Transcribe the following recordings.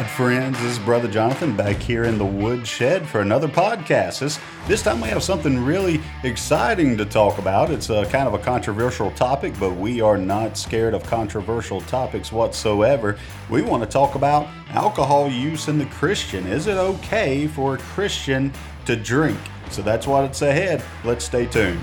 right, friends, this is Brother Jonathan back here in the woodshed for another podcast. This, this time we have something really exciting to talk about. It's a kind of a controversial topic, but we are not scared of controversial topics whatsoever. We want to talk about alcohol use in the Christian. Is it okay for a Christian to drink? So that's what it's ahead. Let's stay tuned.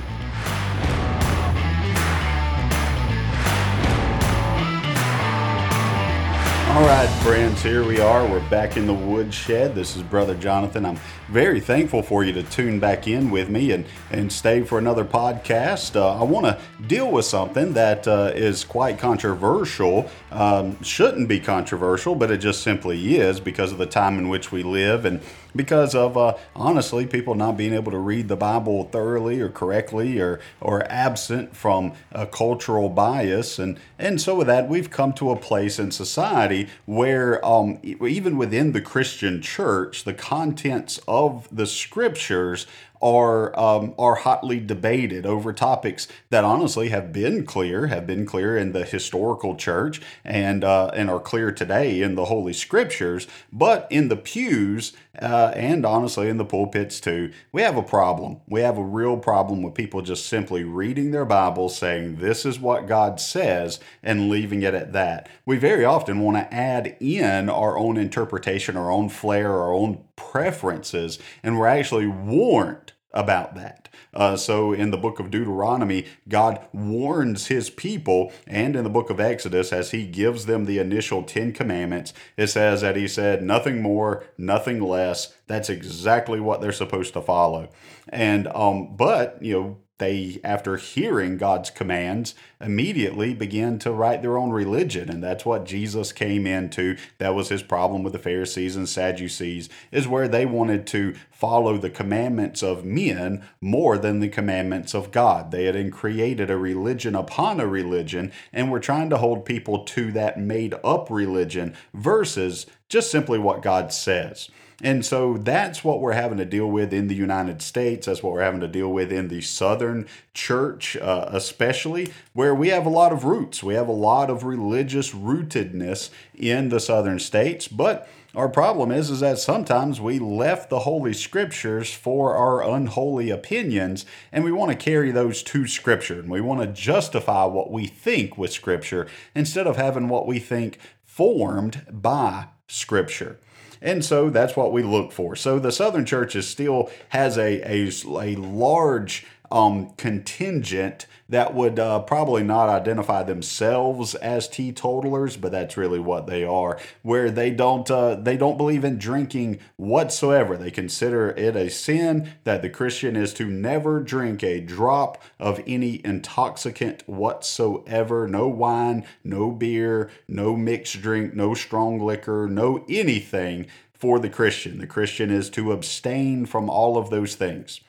Right, friends, here we are. We're back in the woodshed. This is Brother Jonathan. I'm very thankful for you to tune back in with me and, and stay for another podcast. Uh, I want to deal with something that uh, is quite controversial. Um, shouldn't be controversial, but it just simply is because of the time in which we live and because of uh, honestly people not being able to read the Bible thoroughly or correctly or or absent from a cultural bias and and so with that we've come to a place in society where um, even within the Christian church the contents of the scriptures are um, are hotly debated over topics that honestly have been clear, have been clear in the historical church, and uh, and are clear today in the Holy Scriptures. But in the pews uh, and honestly in the pulpits too, we have a problem. We have a real problem with people just simply reading their Bibles, saying this is what God says, and leaving it at that. We very often want to add in our own interpretation, our own flair, our own preferences, and we're actually warned about that. Uh, so in the book of Deuteronomy, God warns his people, and in the book of Exodus, as he gives them the initial Ten Commandments, it says that he said, nothing more, nothing less. That's exactly what they're supposed to follow. And, um, but, you know, they, after hearing God's commands, immediately began to write their own religion. And that's what Jesus came into. That was his problem with the Pharisees and Sadducees, is where they wanted to follow the commandments of men more than the commandments of God. They had created a religion upon a religion and were trying to hold people to that made up religion versus just simply what God says. And so that's what we're having to deal with in the United States. That's what we're having to deal with in the Southern church, uh, especially, where we have a lot of roots. We have a lot of religious rootedness in the Southern states. But our problem is, is that sometimes we left the Holy Scriptures for our unholy opinions, and we want to carry those to Scripture. And we want to justify what we think with Scripture instead of having what we think formed by Scripture. And so that's what we look for. So the Southern Church still has a, a, a large um, contingent that would uh, probably not identify themselves as teetotalers, but that's really what they are. Where they don't uh, they don't believe in drinking whatsoever. They consider it a sin that the Christian is to never drink a drop of any intoxicant whatsoever. No wine, no beer, no mixed drink, no strong liquor, no anything for the Christian. The Christian is to abstain from all of those things.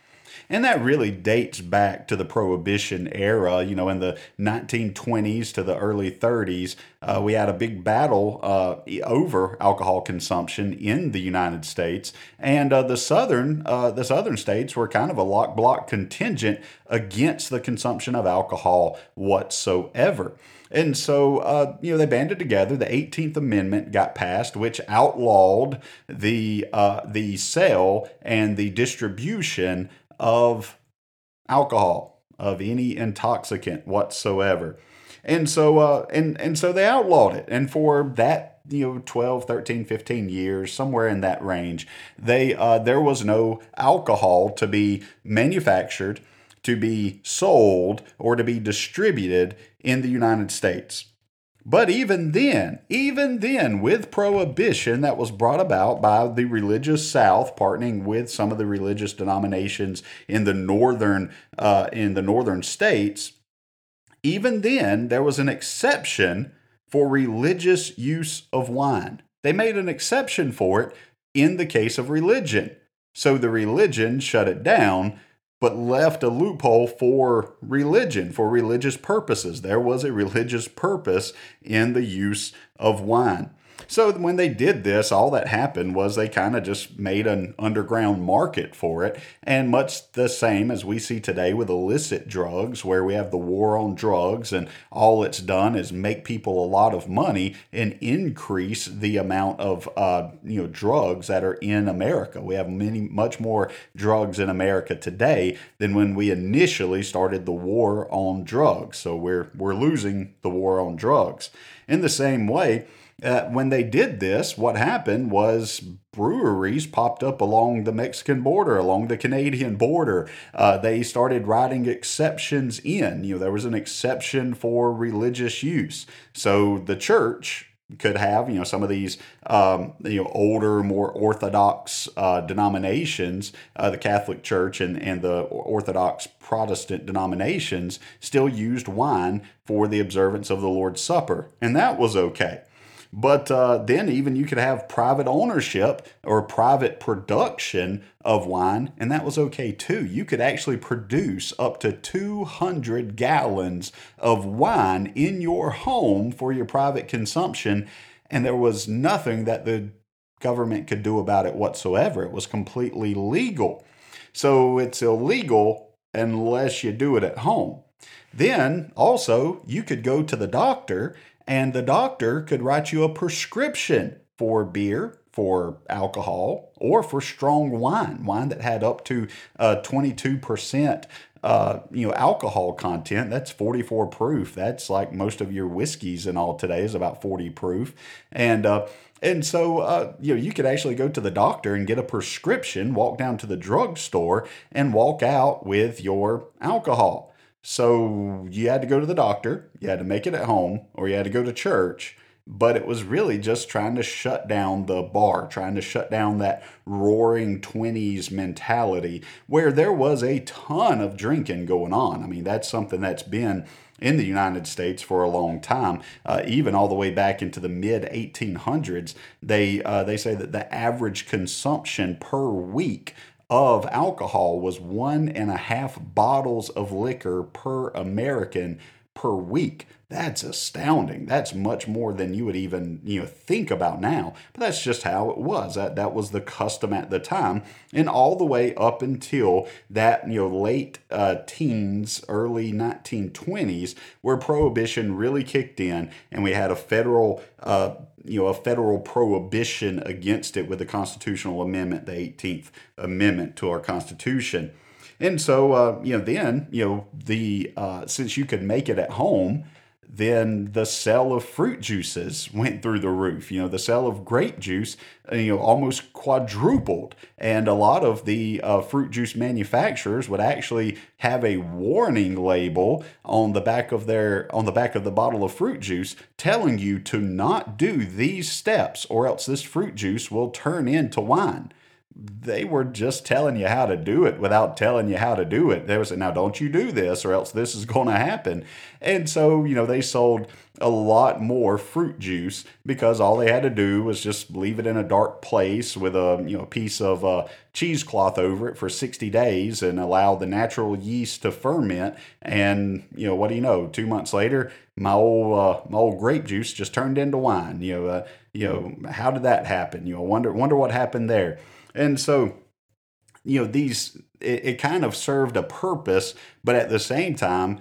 And that really dates back to the Prohibition era. You know, in the 1920s to the early 30s, uh, we had a big battle uh, over alcohol consumption in the United States, and uh, the southern uh, the southern states were kind of a lock block contingent against the consumption of alcohol whatsoever. And so, uh, you know, they banded together. The 18th Amendment got passed, which outlawed the uh, the sale and the distribution of alcohol, of any intoxicant whatsoever. And so uh, and and so they outlawed it. And for that you know 12 13 15 years somewhere in that range they uh, there was no alcohol to be manufactured to be sold or to be distributed in the united states but even then, even then, with prohibition that was brought about by the religious South, partnering with some of the religious denominations in the northern uh, in the northern states, even then there was an exception for religious use of wine. They made an exception for it in the case of religion. So the religion shut it down but left a loophole for religion, for religious purposes. There was a religious purpose in the use of wine. So when they did this, all that happened was they kind of just made an underground market for it. And much the same as we see today with illicit drugs, where we have the war on drugs, and all it's done is make people a lot of money and increase the amount of uh, you know drugs that are in America. We have many much more drugs in America today than when we initially started the war on drugs. So we're we're losing the war on drugs. In the same way, uh, when they did this, what happened was breweries popped up along the Mexican border, along the Canadian border. Uh, they started writing exceptions in. You know, there was an exception for religious use. So the church could have you know some of these um, you know older more orthodox uh, denominations uh, the catholic church and, and the orthodox protestant denominations still used wine for the observance of the lord's supper and that was okay but uh, then even you could have private ownership or private production of wine, and that was okay too. You could actually produce up to 200 gallons of wine in your home for your private consumption, and there was nothing that the government could do about it whatsoever. It was completely legal. So it's illegal unless you do it at home. Then also, you could go to the doctor and the doctor could write you a prescription for beer, for alcohol, or for strong wine, wine that had up to uh, 22% uh, you know, alcohol content. That's 44 proof. That's like most of your whiskeys and all today is about 40 proof. And uh, and so, uh, you know, you could actually go to the doctor and get a prescription, walk down to the drugstore, and walk out with your alcohol. So you had to go to the doctor, you had to make it at home, or you had to go to church. But it was really just trying to shut down the bar, trying to shut down that roaring 20s mentality where there was a ton of drinking going on. I mean, that's something that's been in the United States for a long time, uh, even all the way back into the mid 1800s. They uh, they say that the average consumption per week of alcohol was one and a half bottles of liquor per American per week. That's astounding. That's much more than you would even you know think about now. But that's just how it was. That that was the custom at the time, and all the way up until that you know late uh, teens, early 1920s, where prohibition really kicked in, and we had a federal uh, you know a federal prohibition against it with the constitutional amendment, the 18th Amendment to our Constitution. And so, uh, you know, then, you know, the uh, since you could make it at home, then the sale of fruit juices went through the roof. You know, the sale of grape juice, uh, you know, almost quadrupled. And a lot of the uh, fruit juice manufacturers would actually have a warning label on the back of their on the back of the bottle of fruit juice telling you to not do these steps or else this fruit juice will turn into wine they were just telling you how to do it without telling you how to do it. They were saying, now don't you do this or else this is going to happen. And so, you know, they sold a lot more fruit juice because all they had to do was just leave it in a dark place with a, you know, piece of uh, cheesecloth over it for 60 days and allow the natural yeast to ferment. And, you know, what do you know? Two months later, my old, uh, my old grape juice just turned into wine. You know, uh, you know, how did that happen? You know, wonder, wonder what happened there. And so, you know, these, it, it kind of served a purpose, but at the same time,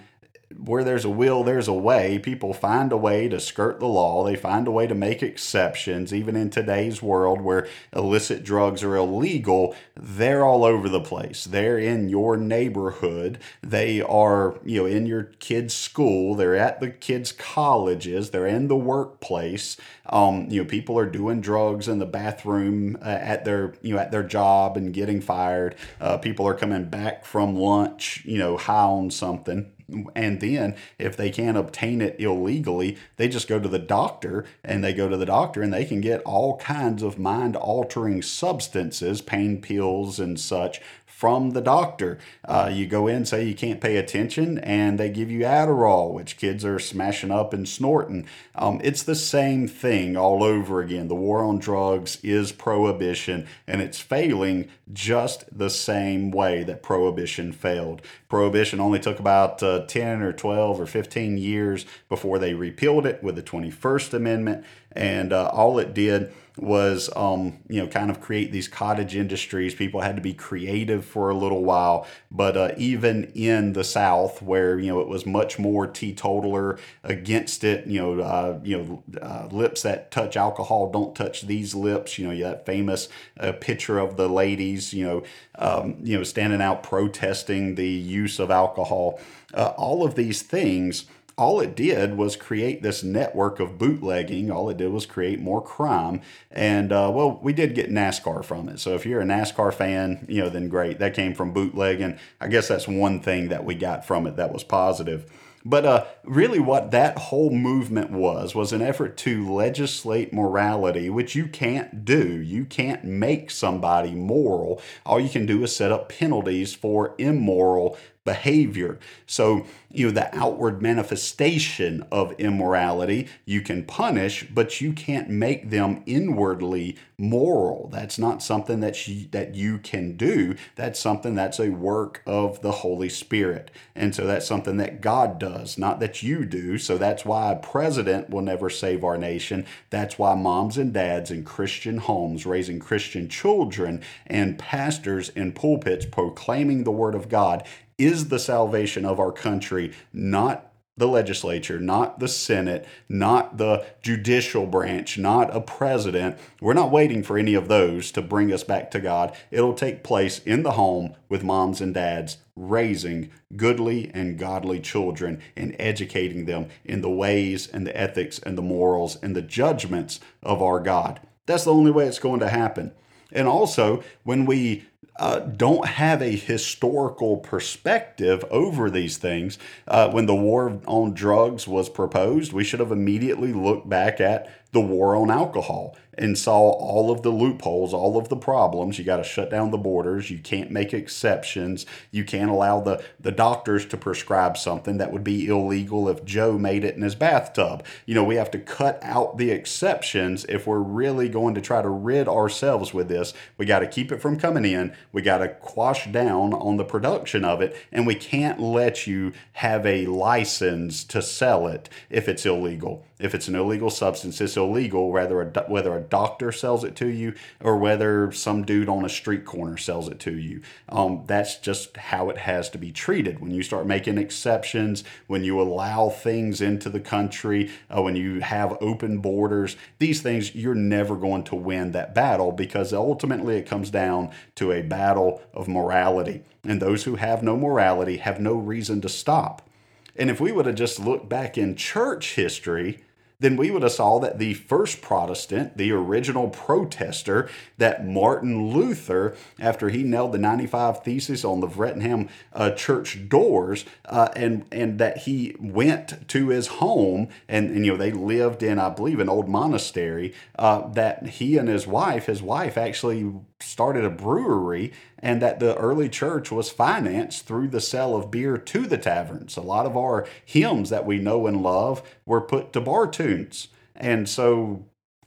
where there's a will, there's a way. People find a way to skirt the law. They find a way to make exceptions. Even in today's world where illicit drugs are illegal, they're all over the place. They're in your neighborhood. They are, you know, in your kids' school. They're at the kids' colleges. They're in the workplace. Um, you know, people are doing drugs in the bathroom uh, at their, you know, at their job and getting fired. Uh, people are coming back from lunch, you know, high on something and then if they can't obtain it illegally they just go to the doctor and they go to the doctor and they can get all kinds of mind altering substances pain pills and such from the doctor. Uh, you go in, say you can't pay attention, and they give you Adderall, which kids are smashing up and snorting. Um, it's the same thing all over again. The war on drugs is prohibition, and it's failing just the same way that prohibition failed. Prohibition only took about uh, 10 or 12 or 15 years before they repealed it with the 21st Amendment, and uh, all it did was um, you know kind of create these cottage industries. People had to be creative for a little while, but uh, even in the South, where you know it was much more teetotaler against it, you know, uh, you know, uh, lips that touch alcohol don't touch these lips. You know, that famous uh, picture of the ladies, you know, um, you know, standing out protesting the use of alcohol. Uh, all of these things all it did was create this network of bootlegging. All it did was create more crime. And uh, well, we did get NASCAR from it. So if you're a NASCAR fan, you know, then great. That came from bootlegging. I guess that's one thing that we got from it that was positive. But uh, really, what that whole movement was was an effort to legislate morality, which you can't do. You can't make somebody moral. All you can do is set up penalties for immoral behavior. So, you know, the outward manifestation of immorality you can punish, but you can't make them inwardly moral. That's not something that you, that you can do. That's something that's a work of the Holy Spirit. And so that's something that God does, not that you do. So that's why a president will never save our nation. That's why moms and dads in Christian homes raising Christian children and pastors in pulpits proclaiming the word of God is the salvation of our country, not the legislature, not the Senate, not the judicial branch, not a president. We're not waiting for any of those to bring us back to God. It'll take place in the home with moms and dads raising goodly and godly children and educating them in the ways and the ethics and the morals and the judgments of our God. That's the only way it's going to happen. And also, when we uh, don't have a historical perspective over these things. Uh, when the war on drugs was proposed, we should have immediately looked back at the war on alcohol and saw all of the loopholes, all of the problems. You got to shut down the borders. You can't make exceptions. You can't allow the, the doctors to prescribe something that would be illegal if Joe made it in his bathtub. You know, we have to cut out the exceptions if we're really going to try to rid ourselves with this. We got to keep it from coming in. We got to quash down on the production of it. And we can't let you have a license to sell it if it's illegal. If it's an illegal substance, it's illegal whether a, whether a doctor sells it to you or whether some dude on a street corner sells it to you. Um, that's just how it has to be treated. When you start making exceptions, when you allow things into the country, uh, when you have open borders, these things, you're never going to win that battle because ultimately it comes down to a battle of morality. And those who have no morality have no reason to stop. And if we would have just looked back in church history, then we would have saw that the first Protestant, the original protester, that Martin Luther, after he nailed the 95 Theses on the Wittenberg uh, church doors, uh, and and that he went to his home, and, and you know they lived in, I believe, an old monastery. Uh, that he and his wife, his wife actually started a brewery and that the early church was financed through the sale of beer to the taverns. A lot of our hymns that we know and love were put to bar tunes. And so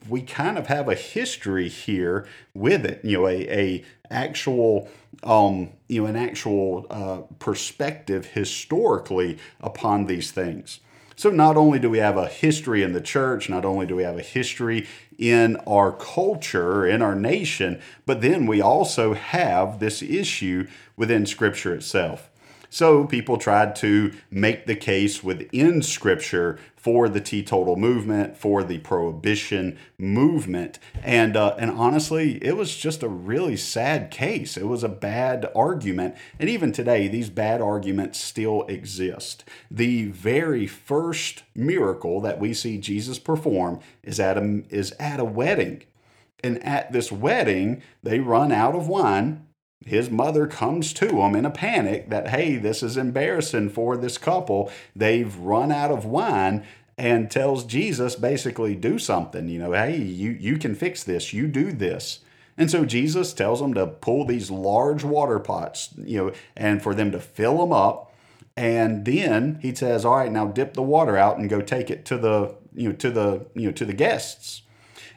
we kind of have a history here with it, you know, a, a actual, um, you know, an actual uh, perspective historically upon these things. So not only do we have a history in the church, not only do we have a history in our culture, in our nation, but then we also have this issue within Scripture itself. So people tried to make the case within Scripture for the teetotal movement, for the prohibition movement, and uh, and honestly, it was just a really sad case. It was a bad argument, and even today, these bad arguments still exist. The very first miracle that we see Jesus perform is at a is at a wedding, and at this wedding, they run out of wine his mother comes to him in a panic that, hey, this is embarrassing for this couple. They've run out of wine and tells Jesus basically, do something. You know, hey, you, you can fix this. You do this. And so Jesus tells them to pull these large water pots, you know, and for them to fill them up. And then he says, "All right, now dip the water out and go take it to the, you know, to the, you know, to the guests."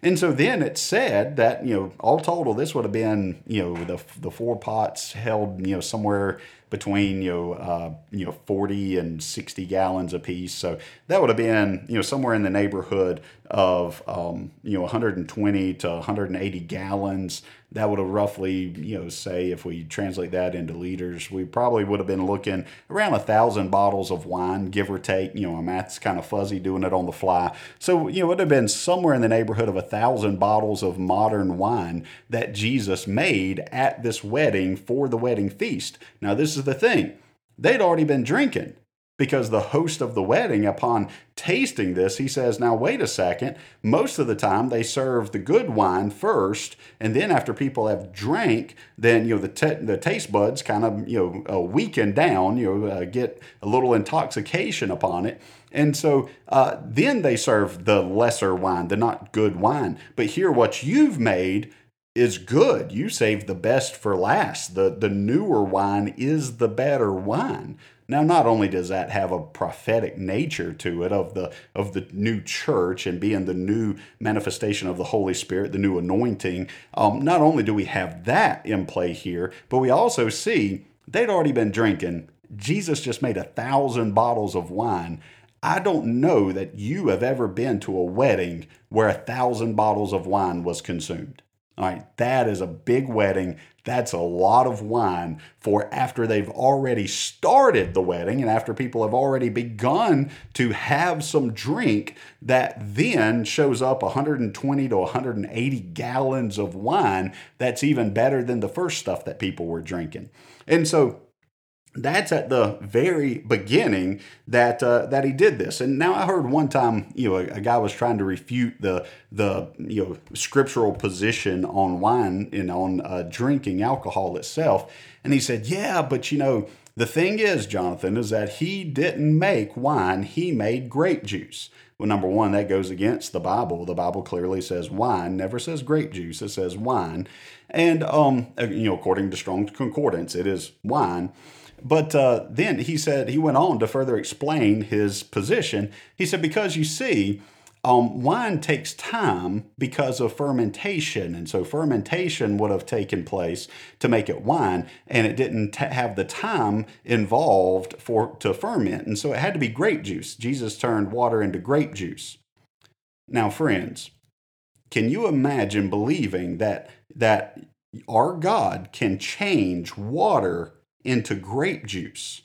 And so then it said that, you know, all total, this would have been, you know, the, the four pots held, you know, somewhere between, you know, uh, you know, 40 and 60 gallons apiece. So that would have been, you know, somewhere in the neighborhood of, um, you know, 120 to 180 gallons that would have roughly, you know, say if we translate that into liters, we probably would have been looking around a thousand bottles of wine, give or take. You know, my math's kind of fuzzy doing it on the fly. So, you know, it would have been somewhere in the neighborhood of a thousand bottles of modern wine that Jesus made at this wedding for the wedding feast. Now, this is the thing. They'd already been drinking because the host of the wedding, upon tasting this, he says, Now, wait a second. Most of the time, they serve the good wine first, and then after people have drank, then, you know, the, t- the taste buds kind of, you know, uh, weaken down, you know, uh, get a little intoxication upon it. And so uh, then they serve the lesser wine, the not good wine. But here, what you've made is good. You save the best for last. The, the newer wine is the better wine. Now, not only does that have a prophetic nature to it of the of the new church and being the new manifestation of the Holy Spirit, the new anointing. Um, not only do we have that in play here, but we also see they'd already been drinking. Jesus just made a thousand bottles of wine. I don't know that you have ever been to a wedding where a thousand bottles of wine was consumed. All right, that is a big wedding. That's a lot of wine for after they've already started the wedding and after people have already begun to have some drink that then shows up 120 to 180 gallons of wine. That's even better than the first stuff that people were drinking. And so that's at the very beginning that uh, that he did this. And now I heard one time, you know, a, a, guy was trying to refute the the you know scriptural position on wine and on uh, drinking alcohol itself, and he said, "Yeah, but you know." The thing is, Jonathan, is that he didn't make wine, he made grape juice. Well, number one, that goes against the Bible. The Bible clearly says wine, never says grape juice, it says wine. And, um, uh, you know, according to Strong's Concordance, it is wine. But uh, then he said, he went on to further explain his position. He said, because you see, um, wine takes time because of fermentation. And so fermentation would have taken place to make it wine, and it didn't t- have the time involved for to ferment. And so it had to be grape juice. Jesus turned water into grape juice. Now, friends, can you imagine believing that that our God can change water into grape juice,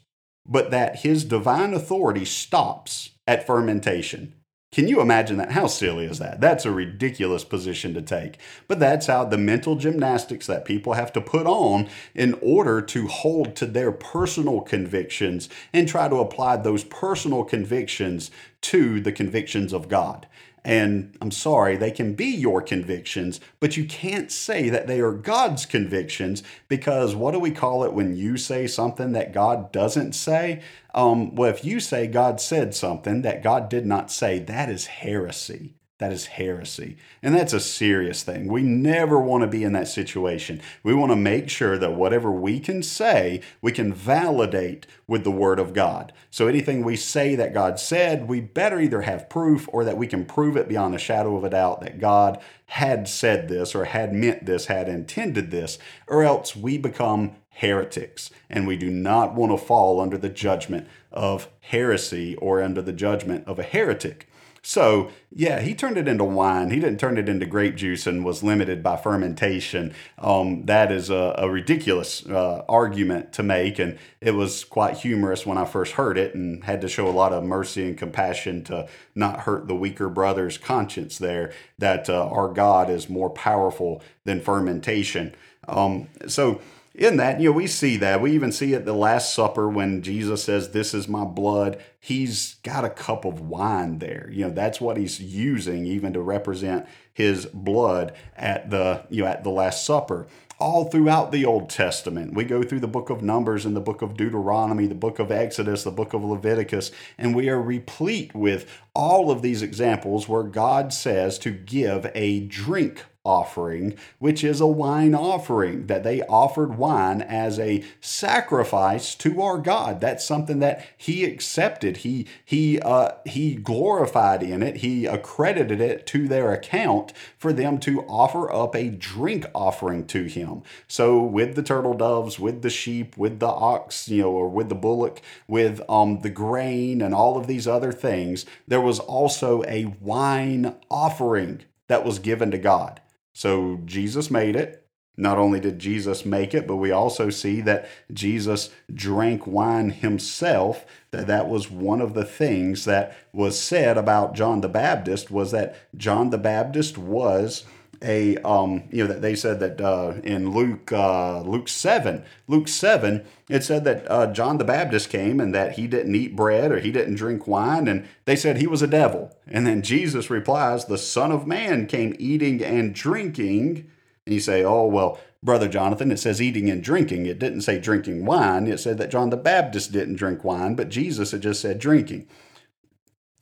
but that his divine authority stops at fermentation. Can you imagine that? How silly is that? That's a ridiculous position to take. But that's how the mental gymnastics that people have to put on in order to hold to their personal convictions and try to apply those personal convictions to the convictions of God. And I'm sorry, they can be your convictions, but you can't say that they are God's convictions because what do we call it when you say something that God doesn't say? Um, well, if you say God said something that God did not say, that is heresy. That is heresy. And that's a serious thing. We never want to be in that situation. We want to make sure that whatever we can say, we can validate with the Word of God. So anything we say that God said, we better either have proof or that we can prove it beyond a shadow of a doubt that God had said this or had meant this, had intended this, or else we become heretics. And we do not want to fall under the judgment of heresy or under the judgment of a heretic. So, yeah, he turned it into wine. He didn't turn it into grape juice and was limited by fermentation. Um, that is a, a ridiculous uh, argument to make. And it was quite humorous when I first heard it and had to show a lot of mercy and compassion to not hurt the weaker brother's conscience there that uh, our God is more powerful than fermentation. Um, so, in that, you know, we see that. We even see at the Last Supper when Jesus says, This is my blood. He's got a cup of wine there. You know, that's what he's using even to represent his blood at the, you know, at the Last Supper. All throughout the Old Testament, we go through the book of Numbers and the book of Deuteronomy, the book of Exodus, the book of Leviticus, and we are replete with all of these examples where God says to give a drink offering, which is a wine offering, that they offered wine as a sacrifice to our God. That's something that he accepted. He he uh, he glorified in it. He accredited it to their account for them to offer up a drink offering to him. So with the turtle doves, with the sheep, with the ox, you know, or with the bullock, with um, the grain and all of these other things, there was also a wine offering that was given to God. So Jesus made it. Not only did Jesus make it, but we also see that Jesus drank wine himself. That that was one of the things that was said about John the Baptist was that John the Baptist was a um, you know that they said that uh, in Luke uh, Luke seven Luke seven it said that uh, John the Baptist came and that he didn't eat bread or he didn't drink wine and they said he was a devil. And then Jesus replies the Son of Man came eating and drinking. And you say oh well brother Jonathan it says eating and drinking. It didn't say drinking wine. It said that John the Baptist didn't drink wine but Jesus had just said drinking.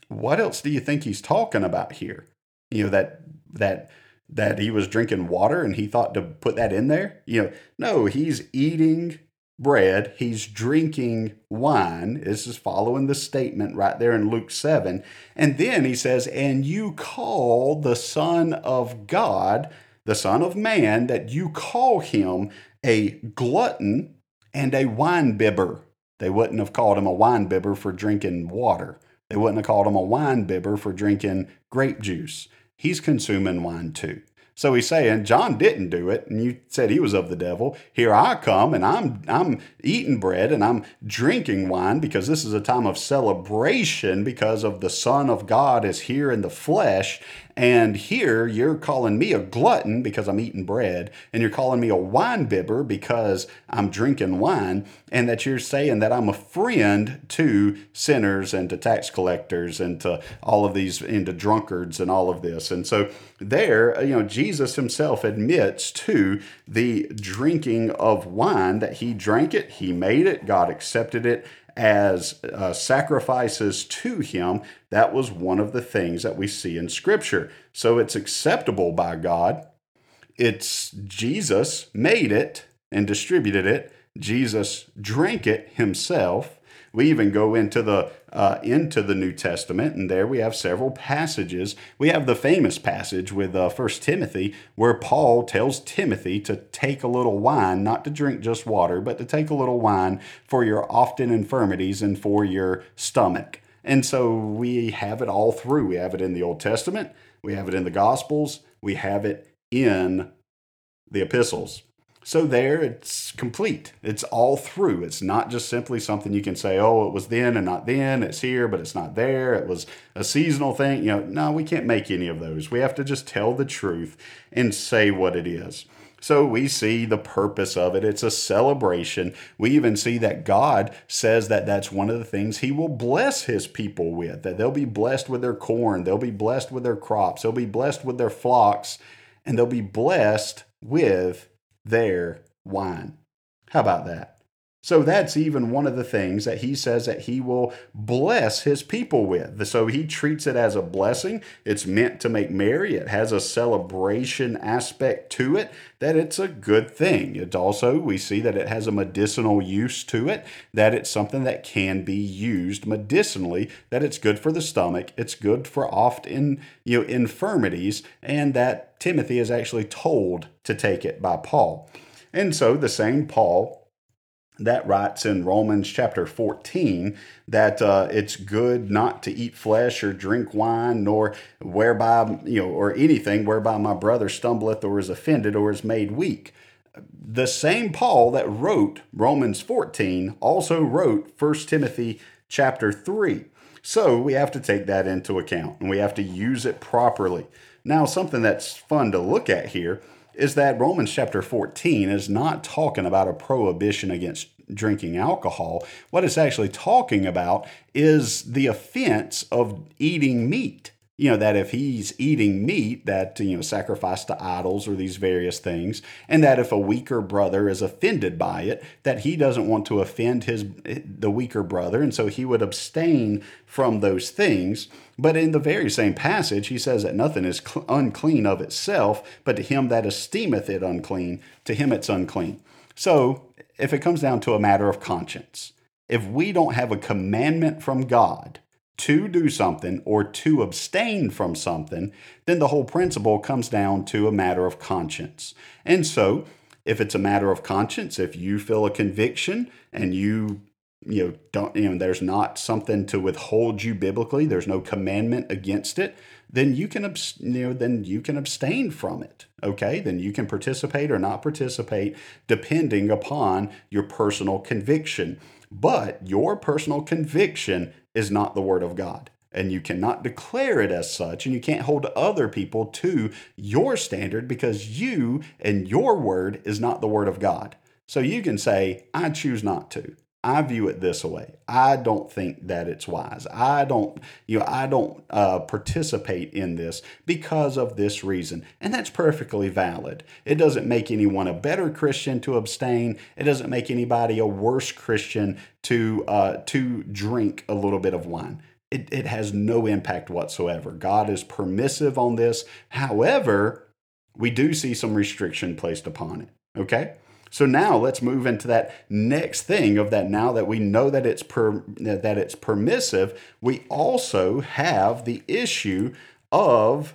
What else do you think he's talking about here? You know that that that he was drinking water and he thought to put that in there. You know, no, he's eating bread, he's drinking wine. This is following the statement right there in Luke 7. And then he says, And you call the Son of God, the Son of Man, that you call him a glutton and a wine bibber. They wouldn't have called him a wine bibber for drinking water. They wouldn't have called him a wine bibber for drinking grape juice he's consuming wine too. So he's saying, John didn't do it, and you said he was of the devil. Here I come, and I'm I'm eating bread and I'm drinking wine because this is a time of celebration because of the Son of God is here in the flesh, and here you're calling me a glutton because I'm eating bread, and you're calling me a wine bibber because I'm drinking wine, and that you're saying that I'm a friend to sinners and to tax collectors and to all of these, into drunkards and all of this. And so there, you know, Jesus himself admits to the drinking of wine that he drank it, he made it, God accepted it, as uh, sacrifices to him, that was one of the things that we see in Scripture. So it's acceptable by God. It's Jesus made it and distributed it. Jesus drank it himself. We even go into the uh, into the New Testament, and there we have several passages. We have the famous passage with uh, First Timothy, where Paul tells Timothy to take a little wine, not to drink just water, but to take a little wine for your often infirmities and for your stomach. And so we have it all through. We have it in the Old Testament, we have it in the Gospels, we have it in the epistles. So there, it's complete. It's all through. It's not just simply something you can say, oh, it was then and not then. It's here, but it's not there. It was a seasonal thing. You know, no, we can't make any of those. We have to just tell the truth and say what it is. So we see the purpose of it. It's a celebration. We even see that God says that that's one of the things He will bless His people with, that they'll be blessed with their corn, they'll be blessed with their crops, they'll be blessed with their flocks, and they'll be blessed with their wine. How about that? So that's even one of the things that he says that he will bless his people with. So he treats it as a blessing. It's meant to make merry. It has a celebration aspect to it, that it's a good thing. It also, we see that it has a medicinal use to it, that it's something that can be used medicinally, that it's good for the stomach, it's good for often, you know, infirmities, and that Timothy is actually told to take it by Paul. And so the same Paul that writes in Romans chapter 14 that uh, it's good not to eat flesh or drink wine, nor whereby, you know, or anything whereby my brother stumbleth or is offended or is made weak. The same Paul that wrote Romans 14 also wrote 1 Timothy chapter 3. So we have to take that into account and we have to use it properly. Now, something that's fun to look at here is that Romans chapter 14 is not talking about a prohibition against drinking alcohol. What it's actually talking about is the offense of eating meat. You know that if he's eating meat that you know sacrificed to idols or these various things and that if a weaker brother is offended by it that he doesn't want to offend his the weaker brother and so he would abstain from those things. But in the very same passage he says that nothing is cl- unclean of itself but to him that esteemeth it unclean to him it's unclean. So if it comes down to a matter of conscience if we don't have a commandment from god to do something or to abstain from something, then the whole principle comes down to a matter of conscience. And so, if it's a matter of conscience, if you feel a conviction and you you know don't you know there's not something to withhold you biblically, there's no commandment against it, then you can you know then you can abstain from it. Okay? Then you can participate or not participate depending upon your personal conviction. But your personal conviction is not the Word of God. And you cannot declare it as such, and you can't hold other people to your standard because you and your word is not the Word of God. So you can say, I choose not to. I view it this way. I don't think that it's wise. I don't, you know, I don't uh, participate in this because of this reason, and that's perfectly valid. It doesn't make anyone a better Christian to abstain. It doesn't make anybody a worse Christian to uh, to drink a little bit of wine. It, it has no impact whatsoever. God is permissive on this. However, we do see some restriction placed upon it. Okay. So now let's move into that next thing of that now that we know that it's per, that it's permissive, we also have the issue of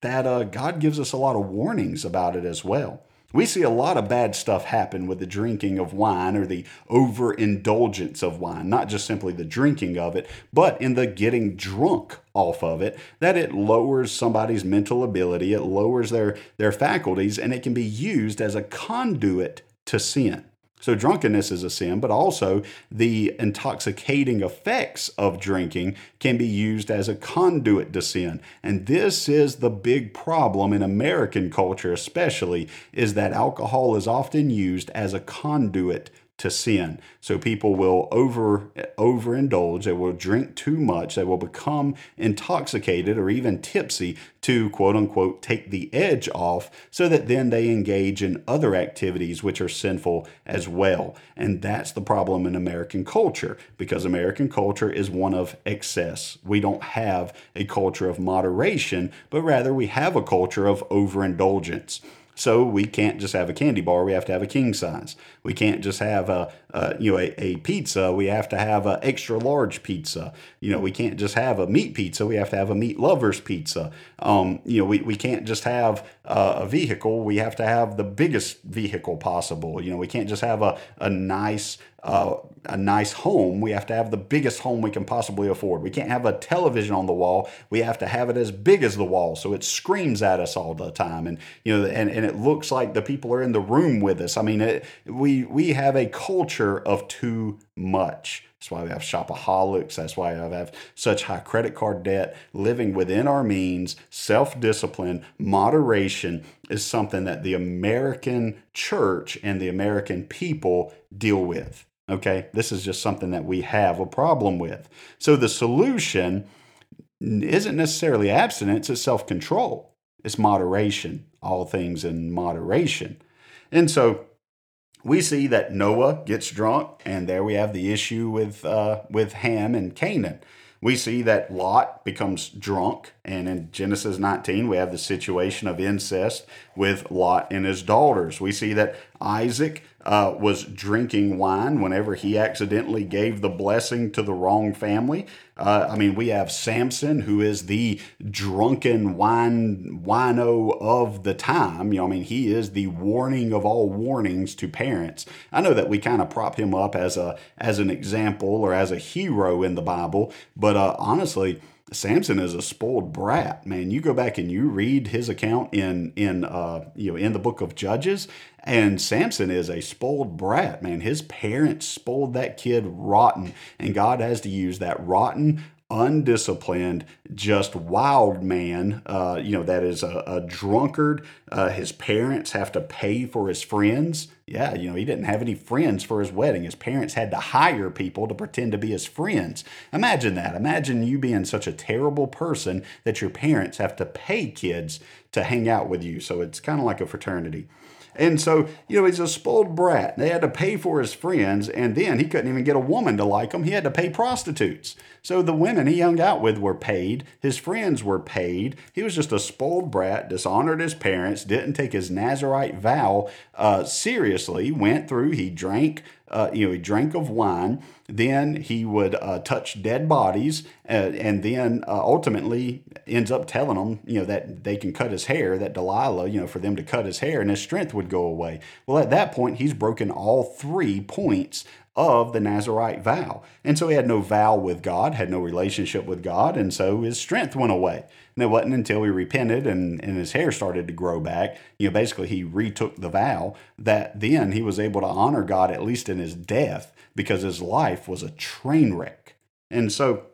that uh, God gives us a lot of warnings about it as well. We see a lot of bad stuff happen with the drinking of wine or the overindulgence of wine, not just simply the drinking of it, but in the getting drunk off of it, that it lowers somebody's mental ability, it lowers their, their faculties, and it can be used as a conduit to sin. So, drunkenness is a sin, but also the intoxicating effects of drinking can be used as a conduit to sin. And this is the big problem in American culture, especially, is that alcohol is often used as a conduit to sin. So people will over overindulge, they will drink too much, they will become intoxicated or even tipsy to quote unquote take the edge off so that then they engage in other activities which are sinful as well. And that's the problem in American culture because American culture is one of excess. We don't have a culture of moderation, but rather we have a culture of overindulgence. So we can't just have a candy bar. We have to have a king size. We can't just have a, a you know a, a, pizza. We have to have an extra large pizza. You know we can't just have a meat pizza. We have to have a meat lovers pizza. Um, you know we, we can't just have a, a vehicle. We have to have the biggest vehicle possible. You know we can't just have a, a nice uh, a nice home, we have to have the biggest home we can possibly afford. We can't have a television on the wall. We have to have it as big as the wall so it screams at us all the time. And you know, and, and it looks like the people are in the room with us. I mean, it, we we have a culture of too much. That's why we have shopaholics. That's why I have such high credit card debt. Living within our means, self discipline, moderation is something that the American church and the American people deal with. Okay, this is just something that we have a problem with. So the solution isn't necessarily abstinence, it's self control, it's moderation, all things in moderation. And so we see that Noah gets drunk, and there we have the issue with, uh, with Ham and Canaan. We see that Lot becomes drunk, and in Genesis 19, we have the situation of incest with Lot and his daughters. We see that Isaac uh, was drinking wine whenever he accidentally gave the blessing to the wrong family. Uh, I mean, we have Samson, who is the drunken wine wino of the time. You know, I mean, he is the warning of all warnings to parents. I know that we kind of prop him up as a as an example or as a hero in the Bible, but uh, honestly Samson is a spoiled brat, man. You go back and you read his account in in uh, you know in the book of Judges, and Samson is a spoiled brat, man. His parents spoiled that kid rotten, and God has to use that rotten undisciplined, just wild man, uh, you know, that is a, a drunkard. Uh, his parents have to pay for his friends. Yeah, you know, he didn't have any friends for his wedding. His parents had to hire people to pretend to be his friends. Imagine that. Imagine you being such a terrible person that your parents have to pay kids to hang out with you. So it's kind of like a fraternity. And so, you know, he's a spoiled brat. They had to pay for his friends, and then he couldn't even get a woman to like him. He had to pay prostitutes. So the women he hung out with were paid, his friends were paid. He was just a spoiled brat, dishonored his parents, didn't take his Nazarite vow uh, seriously, went through, he drank uh, you know, he drank of wine. Then he would uh, touch dead bodies, uh, and then uh, ultimately ends up telling them, you know, that they can cut his hair. That Delilah, you know, for them to cut his hair, and his strength would go away. Well, at that point, he's broken all three points of the Nazarite vow. And so he had no vow with God, had no relationship with God, and so his strength went away. And it wasn't until he repented and, and his hair started to grow back, you know, basically he retook the vow, that then he was able to honor God, at least in his death, because his life was a train wreck. And so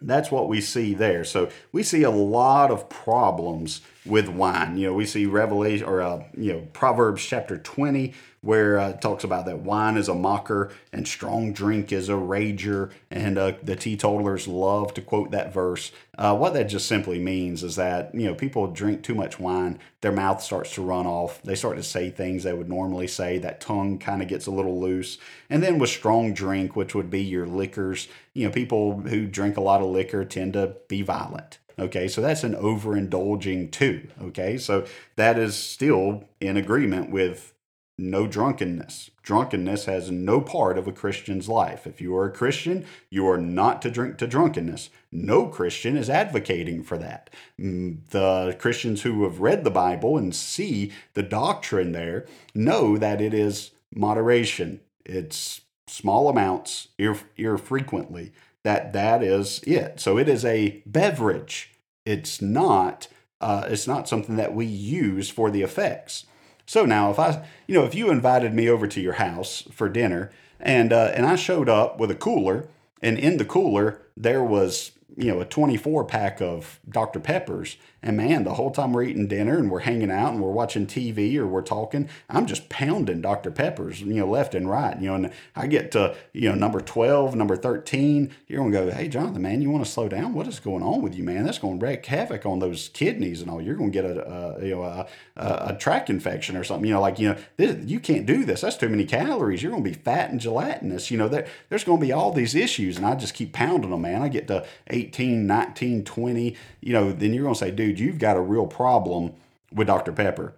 that's what we see there. So we see a lot of problems with wine. You know, we see Revelation or uh, you know Proverbs chapter 20 where uh, it talks about that wine is a mocker and strong drink is a rager. And uh, the teetotalers love to quote that verse. Uh, what that just simply means is that, you know, people drink too much wine, their mouth starts to run off. They start to say things they would normally say. That tongue kind of gets a little loose. And then with strong drink, which would be your liquors, you know, people who drink a lot of liquor tend to be violent. Okay, so that's an overindulging too. Okay, so that is still in agreement with no drunkenness. Drunkenness has no part of a Christian's life. If you are a Christian, you are not to drink to drunkenness. No Christian is advocating for that. Mm, the Christians who have read the Bible and see the doctrine there know that it is moderation. It's small amounts, infrequently. That that is it. So it is a beverage. It's not. Uh, it's not something that we use for the effects. So now, if I, you know, if you invited me over to your house for dinner, and uh, and I showed up with a cooler, and in the cooler there was you know a 24 pack of Dr Peppers. And man the whole time we're eating dinner and we're hanging out and we're watching TV or we're talking I'm just pounding Dr Peppers you know left and right you know and I get to you know number 12 number 13 you're gonna go hey Jonathan man you want to slow down? What is going on with you man? That's gonna wreak havoc on those kidneys and all. You're gonna get a, a you know a, a, a, tract infection or something. You know like you know this, you can't do this. That's too many calories. You're gonna be fat and gelatinous. You know there, there's gonna be all these issues and I just keep pounding them man. I get to 18, 19, 20, you know, then you're going to say, dude, you've got a real problem with Dr. Pepper.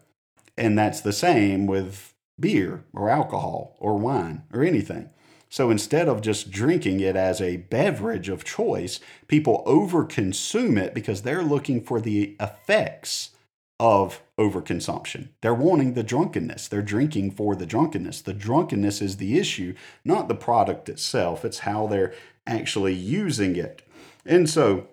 And that's the same with beer or alcohol or wine or anything. So instead of just drinking it as a beverage of choice, people overconsume it because they're looking for the effects of overconsumption. They're wanting the drunkenness. They're drinking for the drunkenness. The drunkenness is the issue, not the product itself. It's how they're actually using it. And so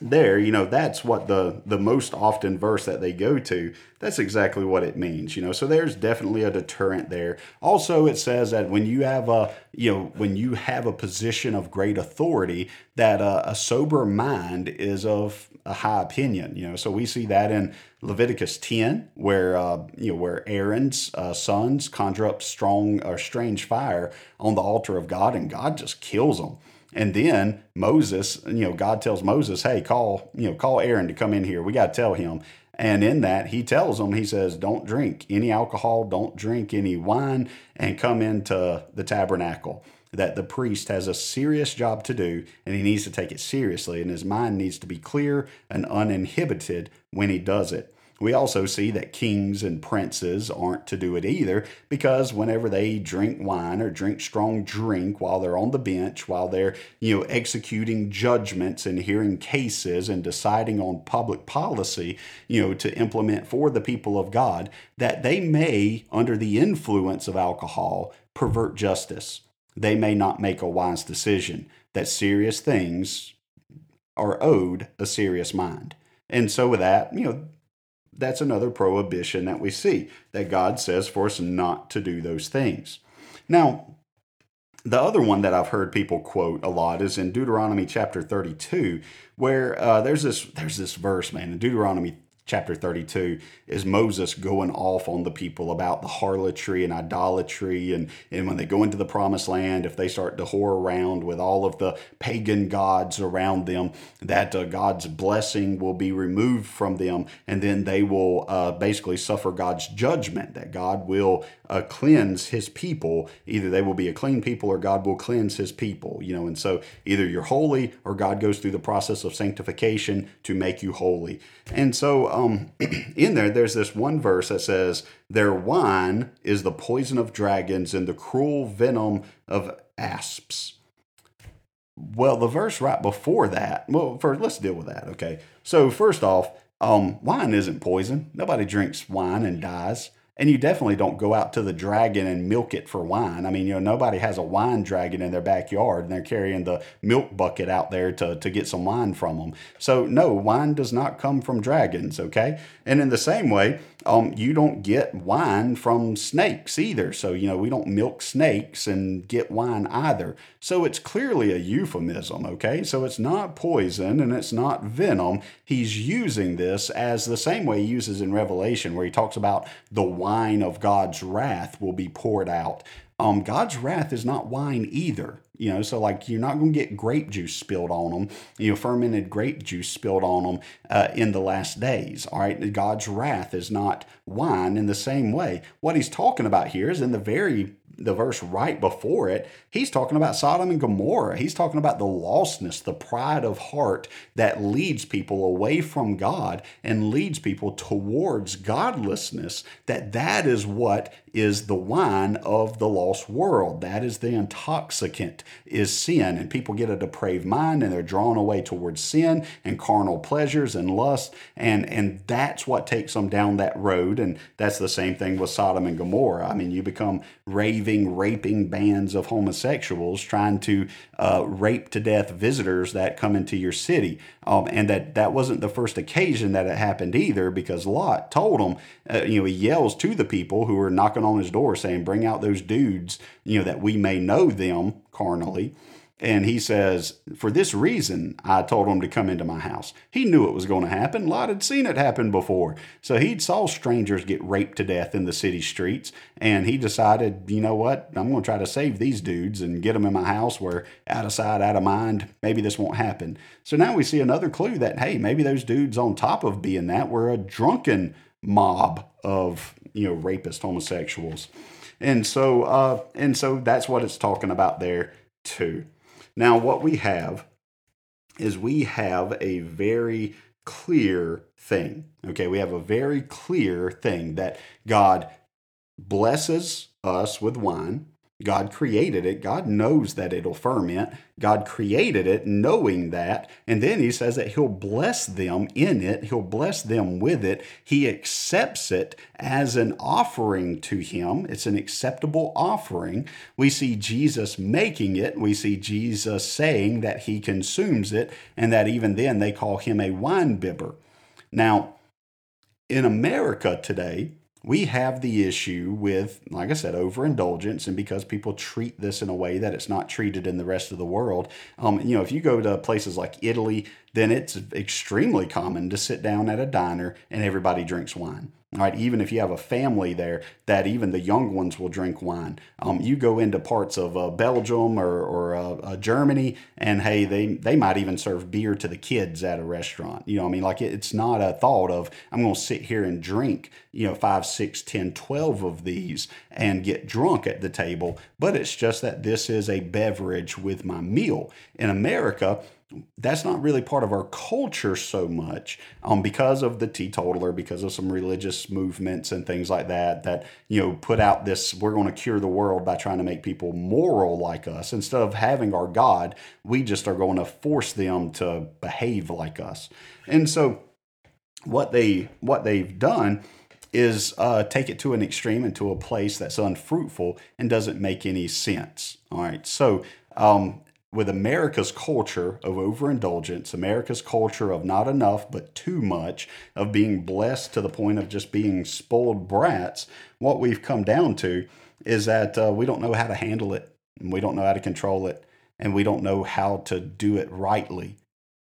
there, you know, that's what the the most often verse that they go to. That's exactly what it means, you know. So there's definitely a deterrent there. Also, it says that when you have a, you know, when you have a position of great authority, that uh, a sober mind is of a high opinion, you know. So we see that in Leviticus 10, where uh, you know where Aaron's uh, sons conjure up strong or strange fire on the altar of God, and God just kills them. And then Moses, you know, God tells Moses, "Hey, call, you know, call Aaron to come in here. We got to tell him." And in that, he tells them, he says, "Don't drink any alcohol, don't drink any wine, and come into the tabernacle." That the priest has a serious job to do, and he needs to take it seriously, and his mind needs to be clear and uninhibited when he does it. We also see that kings and princes aren't to do it either because whenever they drink wine or drink strong drink while they're on the bench, while they're, you know, executing judgments and hearing cases and deciding on public policy, you know, to implement for the people of God, that they may, under the influence of alcohol, pervert justice. They may not make a wise decision, that serious things are owed a serious mind. And so, with that, you know, that's another prohibition that we see that God says for us not to do those things. Now, The other one that I've heard people quote a lot is in Deuteronomy chapter 32, where uh, there's this there's this verse, man, in Deuteronomy chapter 32 is Moses going off on the people about the harlotry and idolatry. And, and when they go into the promised land, if they start to whore around with all of the pagan gods around them, that uh, God's blessing will be removed from them. And then they will uh, basically suffer God's judgment, that God will uh, cleanse his people. Either they will be a clean people or God will cleanse his people, you know. And so either you're holy or God goes through the process of sanctification to make you holy. And so um, in there, there's this one verse that says, Their wine is the poison of dragons and the cruel venom of asps. Well, the verse right before that, well, first, let's deal with that, okay? So, first off, um, wine isn't poison. Nobody drinks wine and dies. And you definitely don't go out to the dragon and milk it for wine. I mean, you know, nobody has a wine dragon in their backyard and they're carrying the milk bucket out there to, to get some wine from them. So, no, wine does not come from dragons, okay? And in the same way, um, you don't get wine from snakes either. So, you know, we don't milk snakes and get wine either. So, it's clearly a euphemism, okay? So, it's not poison and it's not venom. He's using this as the same way he uses in Revelation, where he talks about the wine of God's wrath will be poured out. Um, God's wrath is not wine either. You know, so like you're not going to get grape juice spilled on them, you know, fermented grape juice spilled on them uh, in the last days. All right. God's wrath is not wine in the same way. What he's talking about here is in the very the verse right before it, he's talking about Sodom and Gomorrah. He's talking about the lostness, the pride of heart that leads people away from God and leads people towards godlessness. That that is what is the wine of the lost world. That is the intoxicant is sin. And people get a depraved mind and they're drawn away towards sin and carnal pleasures and lust. And, and that's what takes them down that road. And that's the same thing with Sodom and Gomorrah. I mean, you become raving, raping bands of homosexuals trying to uh, rape to death visitors that come into your city. Um, and that, that wasn't the first occasion that it happened either because Lot told them, uh, you know, he yells to the people who are knocking on his door saying, Bring out those dudes, you know, that we may know them carnally. And he says, For this reason, I told him to come into my house. He knew it was going to happen. Lot had seen it happen before. So he'd saw strangers get raped to death in the city streets. And he decided, you know what? I'm going to try to save these dudes and get them in my house where out of sight, out of mind, maybe this won't happen. So now we see another clue that, hey, maybe those dudes on top of being that were a drunken mob of you know rapist homosexuals. And so uh, and so that's what it's talking about there too. Now what we have is we have a very clear thing okay? We have a very clear thing that god blesses us with wine God created it. God knows that it'll ferment. God created it knowing that. And then he says that he'll bless them in it. He'll bless them with it. He accepts it as an offering to him. It's an acceptable offering. We see Jesus making it. We see Jesus saying that he consumes it and that even then they call him a wine bibber. Now, in America today, we have the issue with, like I said, overindulgence, and because people treat this in a way that it's not treated in the rest of the world. Um, you know, if you go to places like Italy, then it's extremely common to sit down at a diner and everybody drinks wine. Right, even if you have a family there, that even the young ones will drink wine. Um, you go into parts of uh, Belgium or, or uh, uh, Germany, and hey, they they might even serve beer to the kids at a restaurant. You know, I mean, like it, it's not a thought of I'm going to sit here and drink, you know, five, six, ten, twelve of these and get drunk at the table. But it's just that this is a beverage with my meal. In America, that's not really part of our culture so much um, because of the teetotaler, because of some religious movements and things like that, that, you know, put out this, we're going to cure the world by trying to make people moral like us. Instead of having our God, we just are going to force them to behave like us. And so what they, what they've done is uh, take it to an extreme and to a place that's unfruitful and doesn't make any sense. All right. So, um, with America's culture of overindulgence, America's culture of not enough but too much, of being blessed to the point of just being spoiled brats, what we've come down to is that uh, we don't know how to handle it and we don't know how to control it, and we don't know how to do it rightly.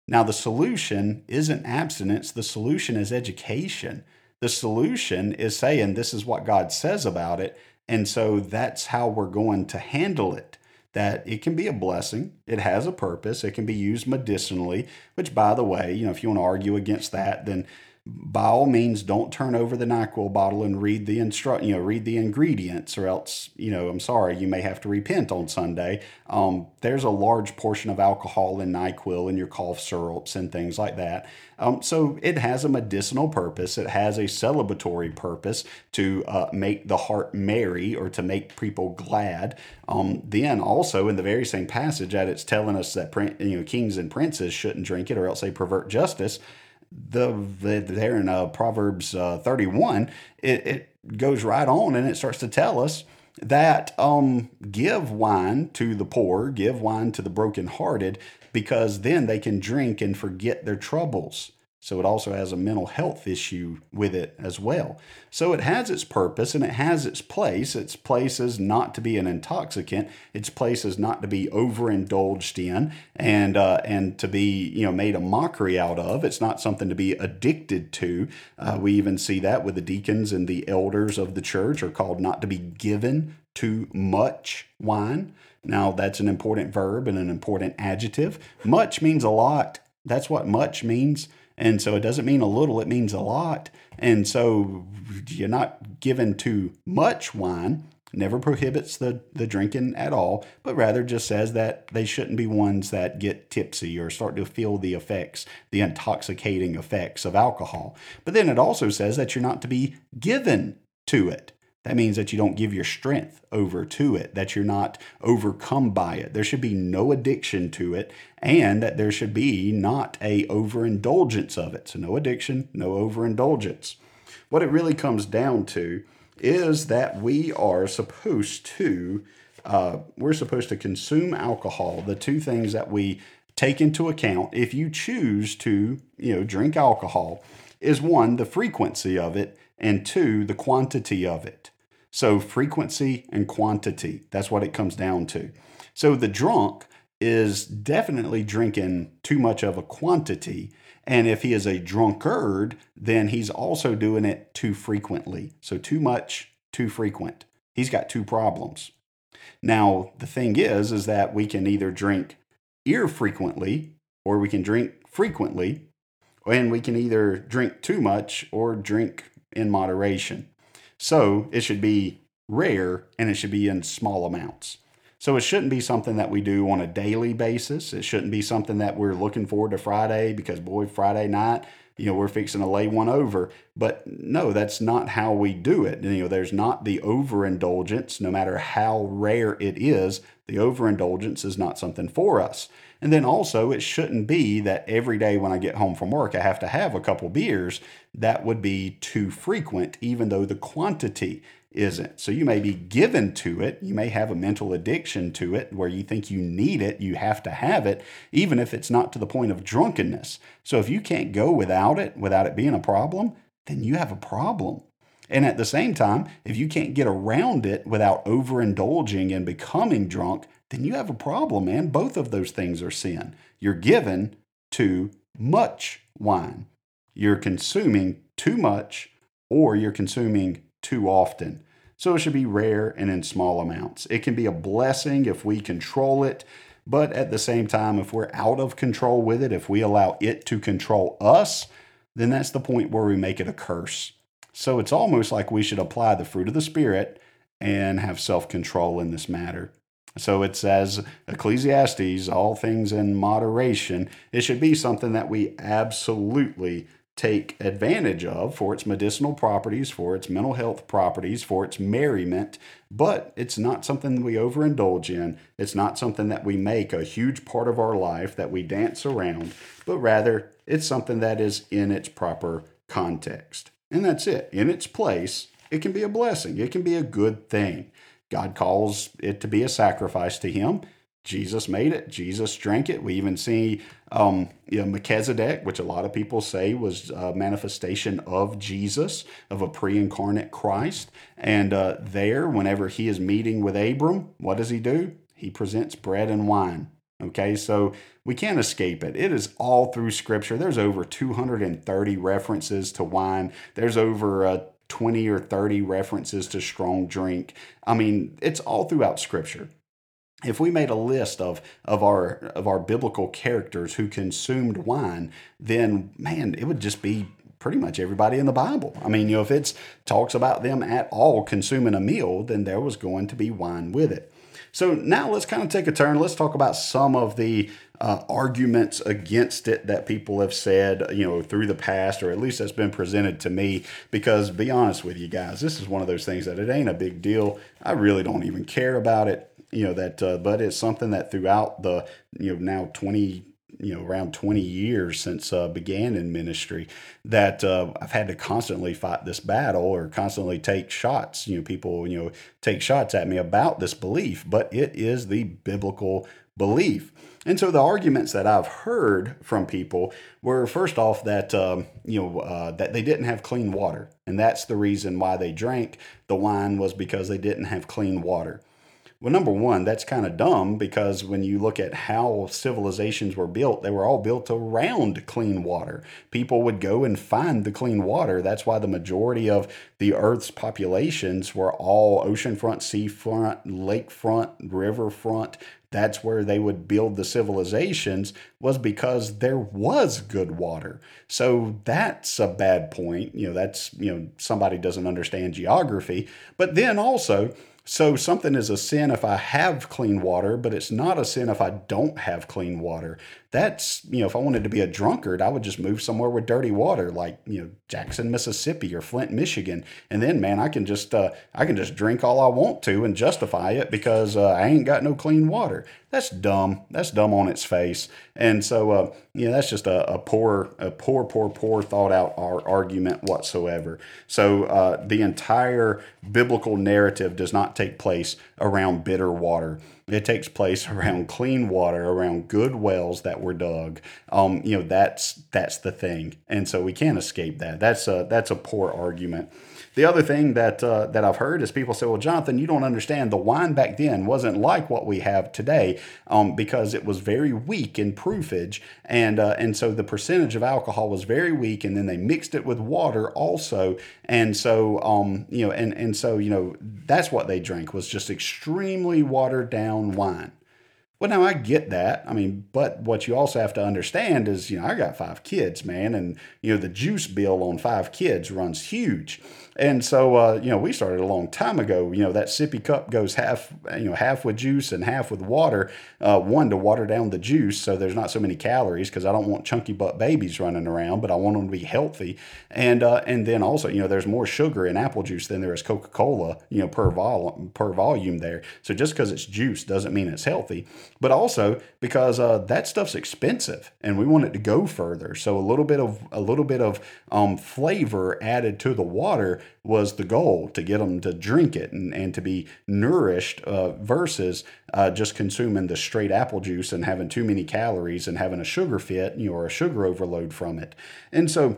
Now, the solution isn't abstinence, the solution is education. The solution is saying this is what God says about it, and so that's how we're going to handle it that it can be a blessing. It has a purpose. It can be used medicinally, which, by the way, you know, if you want to argue against that, then by all means, don't turn over the NyQuil bottle and read the instru- you know, read the ingredients, or else, you know, I'm sorry, you may have to repent on Sunday. Um, there's a large portion of alcohol in NyQuil in your cough syrups and things like that. Um, so it has a medicinal purpose. It has a celebratory purpose to uh, make the heart merry or to make people glad. Um, then also in the very same passage that it's telling us that you know kings and princes shouldn't drink it or else they pervert justice the, the there in uh, Proverbs uh, 31, it, it goes right on and it starts to tell us that um, give wine to the poor, give wine to the brokenhearted, because then they can drink and forget their troubles. So it also has a mental health issue with it as well. So it has its purpose and it has its place. Its place is not to be an intoxicant. Its place is not to be overindulged in and uh, and to be you know made a mockery out of. It's not something to be addicted to. Uh, we even see that with the deacons and the elders of the church are called not to be given too much wine. Now that's an important verb and an important adjective. Much means a lot. That's what much means. And so it doesn't mean a little, it means a lot. And so you're not given too much wine, never prohibits the, the drinking at all, but rather just says that they shouldn't be ones that get tipsy or start to feel the effects, the intoxicating effects of alcohol. But then it also says that you're not to be given to it. That means that you don't give your strength over to it, that you're not overcome by it. There should be no addiction to it, and that there should be not a overindulgence of it. So no addiction, no overindulgence. What it really comes down to is that we are supposed to uh, we're supposed to consume alcohol. The two things that we take into account if you choose to you know drink alcohol is one the frequency of it and two, the quantity of it. So, frequency and quantity, that's what it comes down to. So, the drunk is definitely drinking too much of a quantity. And if he is a drunkard, then he's also doing it too frequently. So, too much, too frequent. He's got two problems. Now, the thing is, is that we can either drink infrequently or we can drink frequently, and we can either drink too much or drink in moderation. So it should be rare and it should be in small amounts. So it shouldn't be something that we do on a daily basis. It shouldn't be something that we're looking forward to Friday because, boy, Friday night, you know, we're fixing to lay one over. But no, that's not how we do it. You know, there's not the overindulgence, no matter how rare it is, the overindulgence is not something for us. And then also, it shouldn't be that every day when I get home from work, I have to have a couple beers. That would be too frequent, even though the quantity isn't. So you may be given to it. You may have a mental addiction to it where you think you need it, you have to have it, even if it's not to the point of drunkenness. So if you can't go without it, without it being a problem, then you have a problem. And at the same time, if you can't get around it without overindulging and becoming drunk, then you have a problem, man. Both of those things are sin. You're given too much wine. You're consuming too much or you're consuming too often. So it should be rare and in small amounts. It can be a blessing if we control it, but at the same time, if we're out of control with it, if we allow it to control us, then that's the point where we make it a curse. So it's almost like we should apply the fruit of the Spirit and have self control in this matter. So it says, Ecclesiastes, all things in moderation. It should be something that we absolutely take advantage of for its medicinal properties, for its mental health properties, for its merriment, but it's not something we overindulge in. It's not something that we make a huge part of our life that we dance around, but rather it's something that is in its proper context. And that's it. In its place, it can be a blessing, it can be a good thing. God calls it to be a sacrifice to Him. Jesus made it. Jesus drank it. We even see um, you know, Melchizedek, which a lot of people say was a manifestation of Jesus, of a pre-incarnate Christ. And uh, there, whenever he is meeting with Abram, what does he do? he presents bread and wine. Okay, so we can't escape it. It is all through Scripture. There's over 230 references to wine. There's over uh, 20 or 30 references to strong drink. I mean, it's all throughout Scripture. If we made a list of, of our of our biblical characters who consumed wine, then man, it would just be pretty much everybody in the Bible. I mean, you know, if it talks about them at all consuming a meal, then there was going to be wine with it. So now let's kind of take a turn. Let's talk about some of the uh, arguments against it that people have said, you know, through the past, or at least that's been presented to me. Because, be honest with you guys, this is one of those things that it ain't a big deal. I really don't even care about it, you know, that, uh, but it's something that throughout the, you know, now 20, you know around 20 years since uh, began in ministry that uh, I've had to constantly fight this battle or constantly take shots you know people you know take shots at me about this belief but it is the biblical belief. And so the arguments that I've heard from people were first off that um, you know uh, that they didn't have clean water and that's the reason why they drank the wine was because they didn't have clean water well, number one, that's kind of dumb because when you look at how civilizations were built, they were all built around clean water. People would go and find the clean water. That's why the majority of the Earth's populations were all oceanfront, seafront, lakefront, riverfront. That's where they would build the civilizations, was because there was good water. So that's a bad point. You know, that's, you know, somebody doesn't understand geography. But then also, so something is a sin if I have clean water, but it's not a sin if I don't have clean water that's you know if i wanted to be a drunkard i would just move somewhere with dirty water like you know jackson mississippi or flint michigan. And then man i can just uh, i can just drink all i want to and justify it because uh, i ain't got no clean water. That's dumb. That's dumb on its face. And so uh, you know that's just a, a poor a poor poor poor thought out argument whatsoever. So uh, the entire biblical narrative does not take place around bitter water it takes place around clean water, around good wells that were dug. Um, you know, that's that's the thing, and so we can't escape that. That's a that's a poor argument. The other thing that uh, that I've heard is people say, "Well, Jonathan, you don't understand. The wine back then wasn't like what we have today um, because it was very weak in proofage, and uh, and so the percentage of alcohol was very weak, and then they mixed it with water also, and so um, you know, and and so you know, that's what they drank was just extremely watered down wine." Well, now I get that. I mean, but what you also have to understand is, you know, I got five kids, man, and you know the juice bill on five kids runs huge. And so, uh, you know, we started a long time ago. You know, that sippy cup goes half, you know, half with juice and half with water. Uh, one to water down the juice so there's not so many calories because I don't want chunky butt babies running around, but I want them to be healthy. And uh, and then also, you know, there's more sugar in apple juice than there is Coca Cola, you know, per vol per volume there. So just because it's juice doesn't mean it's healthy. But also because uh, that stuff's expensive, and we want it to go further. So a little bit of a little bit of um, flavor added to the water was the goal to get them to drink it and, and to be nourished uh, versus uh, just consuming the straight apple juice and having too many calories and having a sugar fit you know, or a sugar overload from it. And so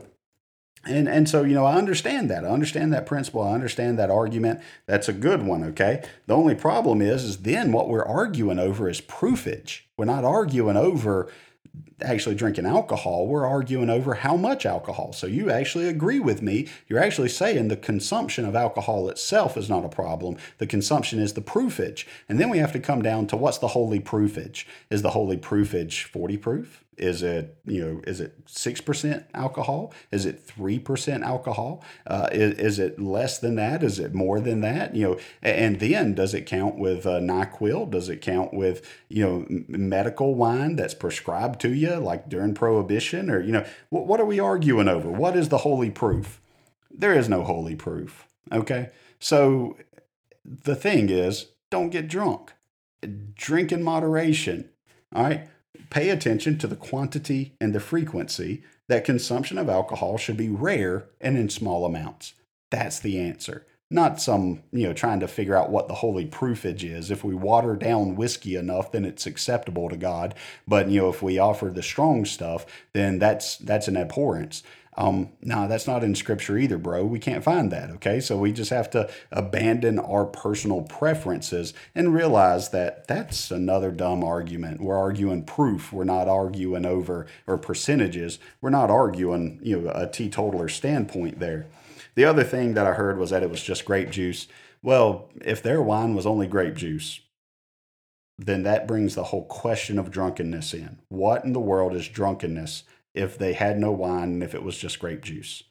and and so you know I understand that. I understand that principle. I understand that argument. That's a good one, okay? The only problem is is then what we're arguing over is proofage. We're not arguing over actually drinking alcohol, we're arguing over how much alcohol. So you actually agree with me. You're actually saying the consumption of alcohol itself is not a problem. The consumption is the proofage. And then we have to come down to what's the holy proofage? Is the holy proofage 40 proof? Is it you know is it six percent alcohol? Is it three percent alcohol? Uh, is, is it less than that? Is it more than that? You know, and then does it count with uh, Nyquil? Does it count with you know medical wine that's prescribed to you like during Prohibition? Or you know what, what are we arguing over? What is the holy proof? There is no holy proof. Okay, so the thing is, don't get drunk. Drink in moderation. All right pay attention to the quantity and the frequency that consumption of alcohol should be rare and in small amounts. That's the answer. Not some, you know, trying to figure out what the holy proofage is. If we water down whiskey enough, then it's acceptable to God. But, you know, if we offer the strong stuff, then that's that's an abhorrence. Um, no, that's not in scripture either, bro. We can't find that. Okay. So we just have to abandon our personal preferences and realize that that's another dumb argument. We're arguing proof. We're not arguing over or percentages. We're not arguing, you know, a teetotaler standpoint there. The other thing that I heard was that it was just grape juice. Well, if their wine was only grape juice, then that brings the whole question of drunkenness in. What in the world is drunkenness if they had no wine and if it was just grape juice?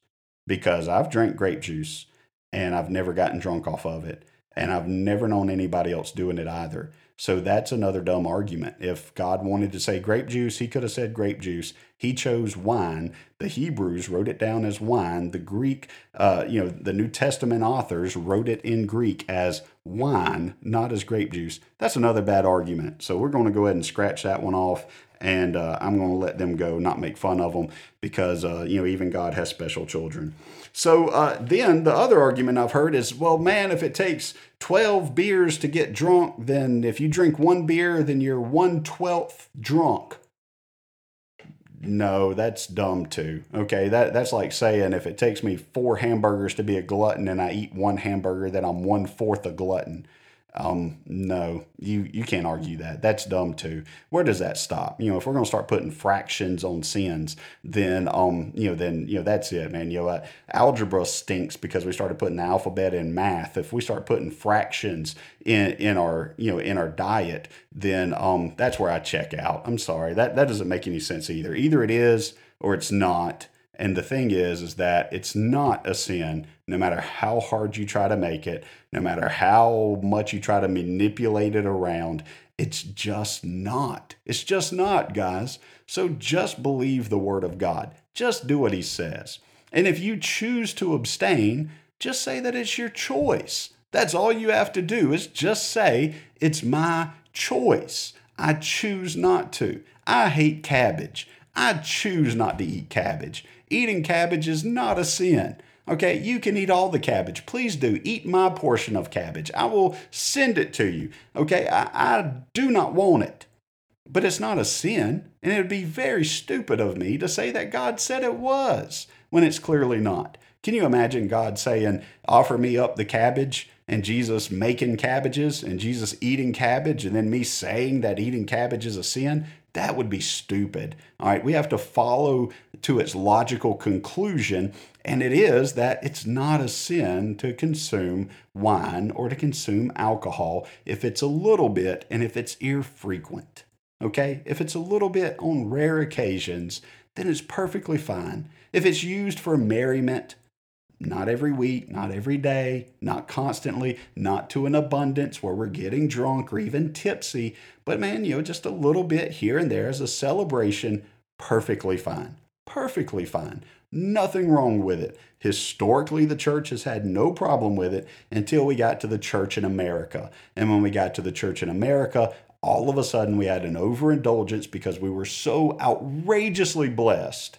Because I've drank grape juice and I've never gotten drunk off of it. And I've never known anybody else doing it either. So that's another dumb argument. If God wanted to say grape juice, he could have said grape juice. He chose wine. The Hebrews wrote it down as wine. The Greek, uh, you know, the New Testament authors wrote it in Greek as wine, not as grape juice. That's another bad argument. So we're going to go ahead and scratch that one off and uh, I'm going to let them go, not make fun of them, because uh, you know even God has special children. So uh, then the other argument I've heard is, well, man, if it takes 12 beers to get drunk, then if you drink one beer, then you're one twelfth drunk. No, that's dumb too. Okay, that that's like saying if it takes me four hamburgers to be a glutton and I eat one hamburger, then I'm one fourth a glutton. Um, no, you you can't argue that. That's dumb too. Where does that stop? You know, if we're going to start putting fractions on sins, then um, you know, then you know that's it, man. You know, uh, algebra stinks because we started putting the alphabet in math. If we start putting fractions in in our you know in our diet, then um, that's where I check out. I'm sorry, that that doesn't make any sense either. Either it is or it's not. And the thing is, is that it's not a sin, no matter how hard you try to make it, no matter how much you try to manipulate it around. It's just not. It's just not, guys. So just believe the word of God. Just do what he says. And if you choose to abstain, just say that it's your choice. That's all you have to do is just say, it's my choice. I choose not to. I hate cabbage. I choose not to eat cabbage. Eating cabbage is not a sin. Okay, you can eat all the cabbage. Please do. Eat my portion of cabbage. I will send it to you. Okay, I, I do not want it. But it's not a sin, and it would be very stupid of me to say that God said it was when it's clearly not. Can you imagine God saying, Offer me up the cabbage, and Jesus making cabbages, and Jesus eating cabbage, and then me saying that eating cabbage is a sin? That would be stupid. All right, we have to follow to its logical conclusion, and it is that it's not a sin to consume wine or to consume alcohol if it's a little bit and if it's infrequent. Okay, if it's a little bit on rare occasions, then it's perfectly fine. If it's used for merriment, not every week, not every day, not constantly, not to an abundance where we're getting drunk or even tipsy, but man, you know, just a little bit here and there as a celebration, perfectly fine. Perfectly fine. Nothing wrong with it. Historically, the church has had no problem with it until we got to the church in America. And when we got to the church in America, all of a sudden we had an overindulgence because we were so outrageously blessed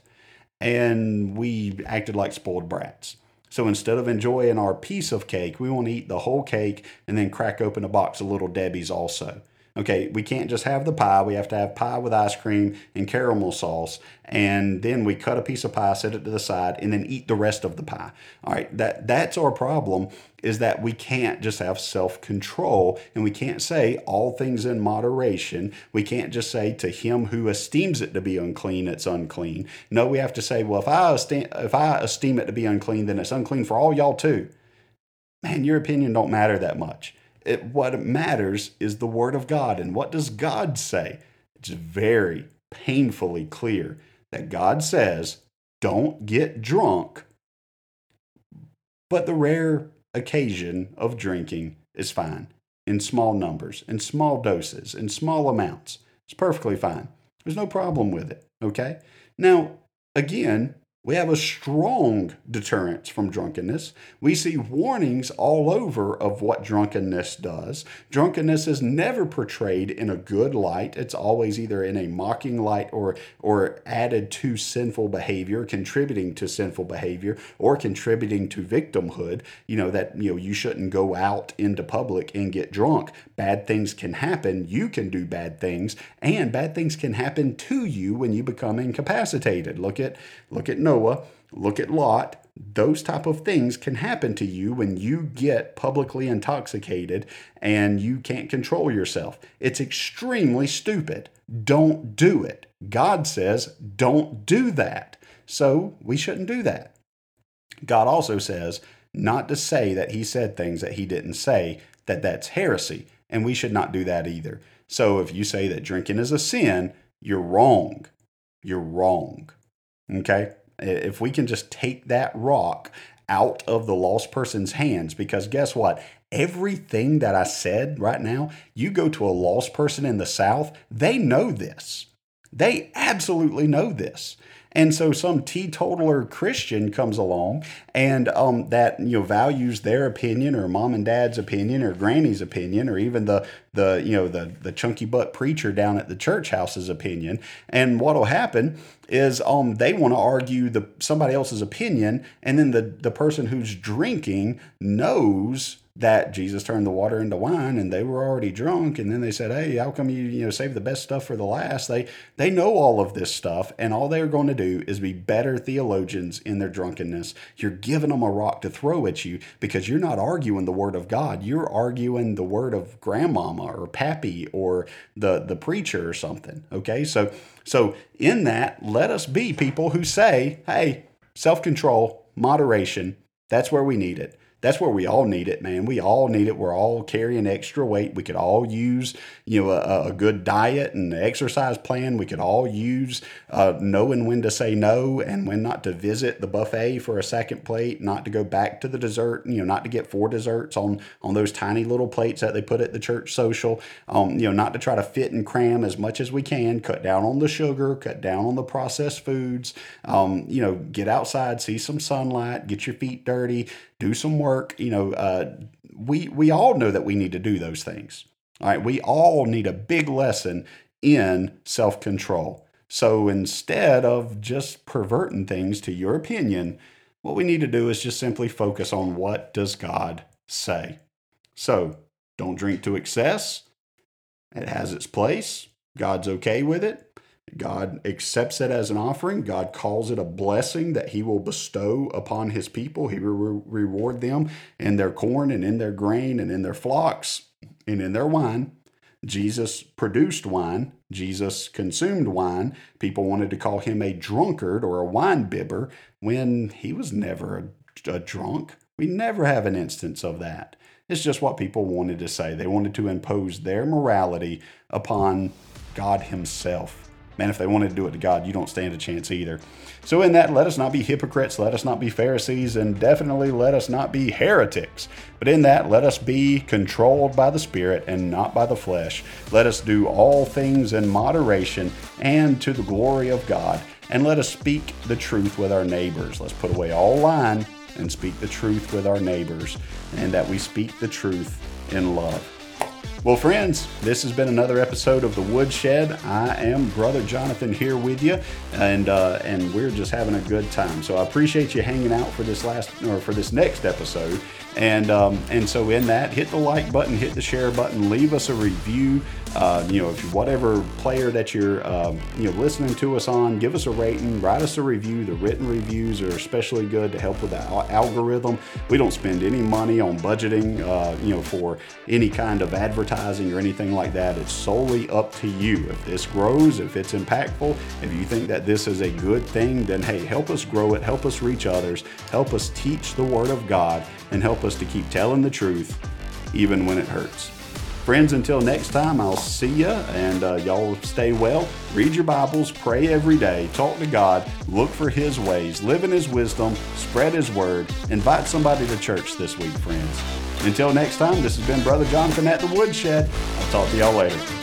and we acted like spoiled brats. So instead of enjoying our piece of cake, we want to eat the whole cake and then crack open a box of little Debbie's also. Okay, we can't just have the pie. We have to have pie with ice cream and caramel sauce. And then we cut a piece of pie, set it to the side, and then eat the rest of the pie. All right, that, that's our problem is that we can't just have self-control and we can't say all things in moderation. We can't just say to him who esteems it to be unclean, it's unclean. No, we have to say, well, if I esteem, if I esteem it to be unclean, then it's unclean for all y'all too. Man, your opinion don't matter that much. It, what matters is the Word of God. And what does God say? It's very painfully clear that God says, don't get drunk, but the rare occasion of drinking is fine in small numbers, in small doses, in small amounts. It's perfectly fine. There's no problem with it. Okay? Now, again, we have a strong deterrence from drunkenness. We see warnings all over of what drunkenness does. Drunkenness is never portrayed in a good light. It's always either in a mocking light or or added to sinful behavior, contributing to sinful behavior or contributing to victimhood. You know that you know you shouldn't go out into public and get drunk. Bad things can happen. You can do bad things and bad things can happen to you when you become incapacitated. Look at look at Noah Noah, look at Lot. Those type of things can happen to you when you get publicly intoxicated and you can't control yourself. It's extremely stupid. Don't do it. God says, don't do that. So we shouldn't do that. God also says not to say that he said things that he didn't say, that that's heresy, and we should not do that either. So if you say that drinking is a sin, you're wrong. You're wrong. Okay? If we can just take that rock out of the lost person's hands, because guess what? Everything that I said right now, you go to a lost person in the South, they know this. They absolutely know this. And so some teetotaler Christian comes along and um, that you know values their opinion or mom and dad's opinion or granny's opinion or even the the you know the the chunky butt preacher down at the church house's opinion. And what'll happen is um they want to argue the somebody else's opinion, and then the the person who's drinking knows that Jesus turned the water into wine and they were already drunk and then they said, "Hey, how come you you know save the best stuff for the last?" They they know all of this stuff and all they're going to do is be better theologians in their drunkenness. You're giving them a rock to throw at you because you're not arguing the word of God. You're arguing the word of grandmama or pappy or the the preacher or something. Okay? So so in that, let us be people who say, "Hey, self-control, moderation, that's where we need it." That's where we all need it, man. We all need it. We're all carrying extra weight. We could all use, you know, a, a good diet and exercise plan. We could all use uh, knowing when to say no and when not to visit the buffet for a second plate, not to go back to the dessert, you know, not to get four desserts on on those tiny little plates that they put at the church social. Um, you know, not to try to fit and cram as much as we can. Cut down on the sugar. Cut down on the processed foods. Um, you know, get outside, see some sunlight, get your feet dirty do some work. You know, uh, we we all know that we need to do those things. All right, we all need a big lesson in self control. So instead of just perverting things to your opinion, what we need to do is just simply focus on what does God say. So don't drink to excess. It has its place. God's okay with it. God accepts it as an offering. God calls it a blessing that He will bestow upon His people. He will reward them in their corn and in their grain and in their flocks and in their wine. Jesus produced wine. Jesus consumed wine. People wanted to call him a drunkard or a wine bibber when he was never a, a drunk. We never have an instance of that. It's just what people wanted to say. They wanted to impose their morality upon God Himself man, if they wanted to do it to God, you don't stand a chance either. So, in that, let us not be hypocrites, let us not be Pharisees, and definitely let us not be heretics. But in that, let us be controlled by the Spirit and not by the flesh. Let us do all things in moderation and to the glory of God. And let us speak the truth with our neighbors. Let's put away all lying and speak the truth with our neighbors, and that we speak the truth in love. Well, friends, this has been another episode of the Woodshed. I am Brother Jonathan here with you, and uh, and we're just having a good time. So I appreciate you hanging out for this last or for this next episode. And um, and so in that, hit the like button, hit the share button, leave us a review. Uh, you know, if whatever player that you're um, you know listening to us on, give us a rating, write us a review. The written reviews are especially good to help with the algorithm. We don't spend any money on budgeting, uh, you know, for any kind of advertising or anything like that. It's solely up to you. If this grows, if it's impactful, if you think that this is a good thing, then hey, help us grow it, help us reach others, help us teach the Word of God, and help us to keep telling the truth even when it hurts. Friends, until next time, I'll see you and uh, y'all stay well. Read your Bibles, pray every day, talk to God, look for His ways, live in His wisdom, spread His word, invite somebody to church this week, friends. Until next time, this has been Brother Jonathan at the Woodshed. I'll talk to y'all later.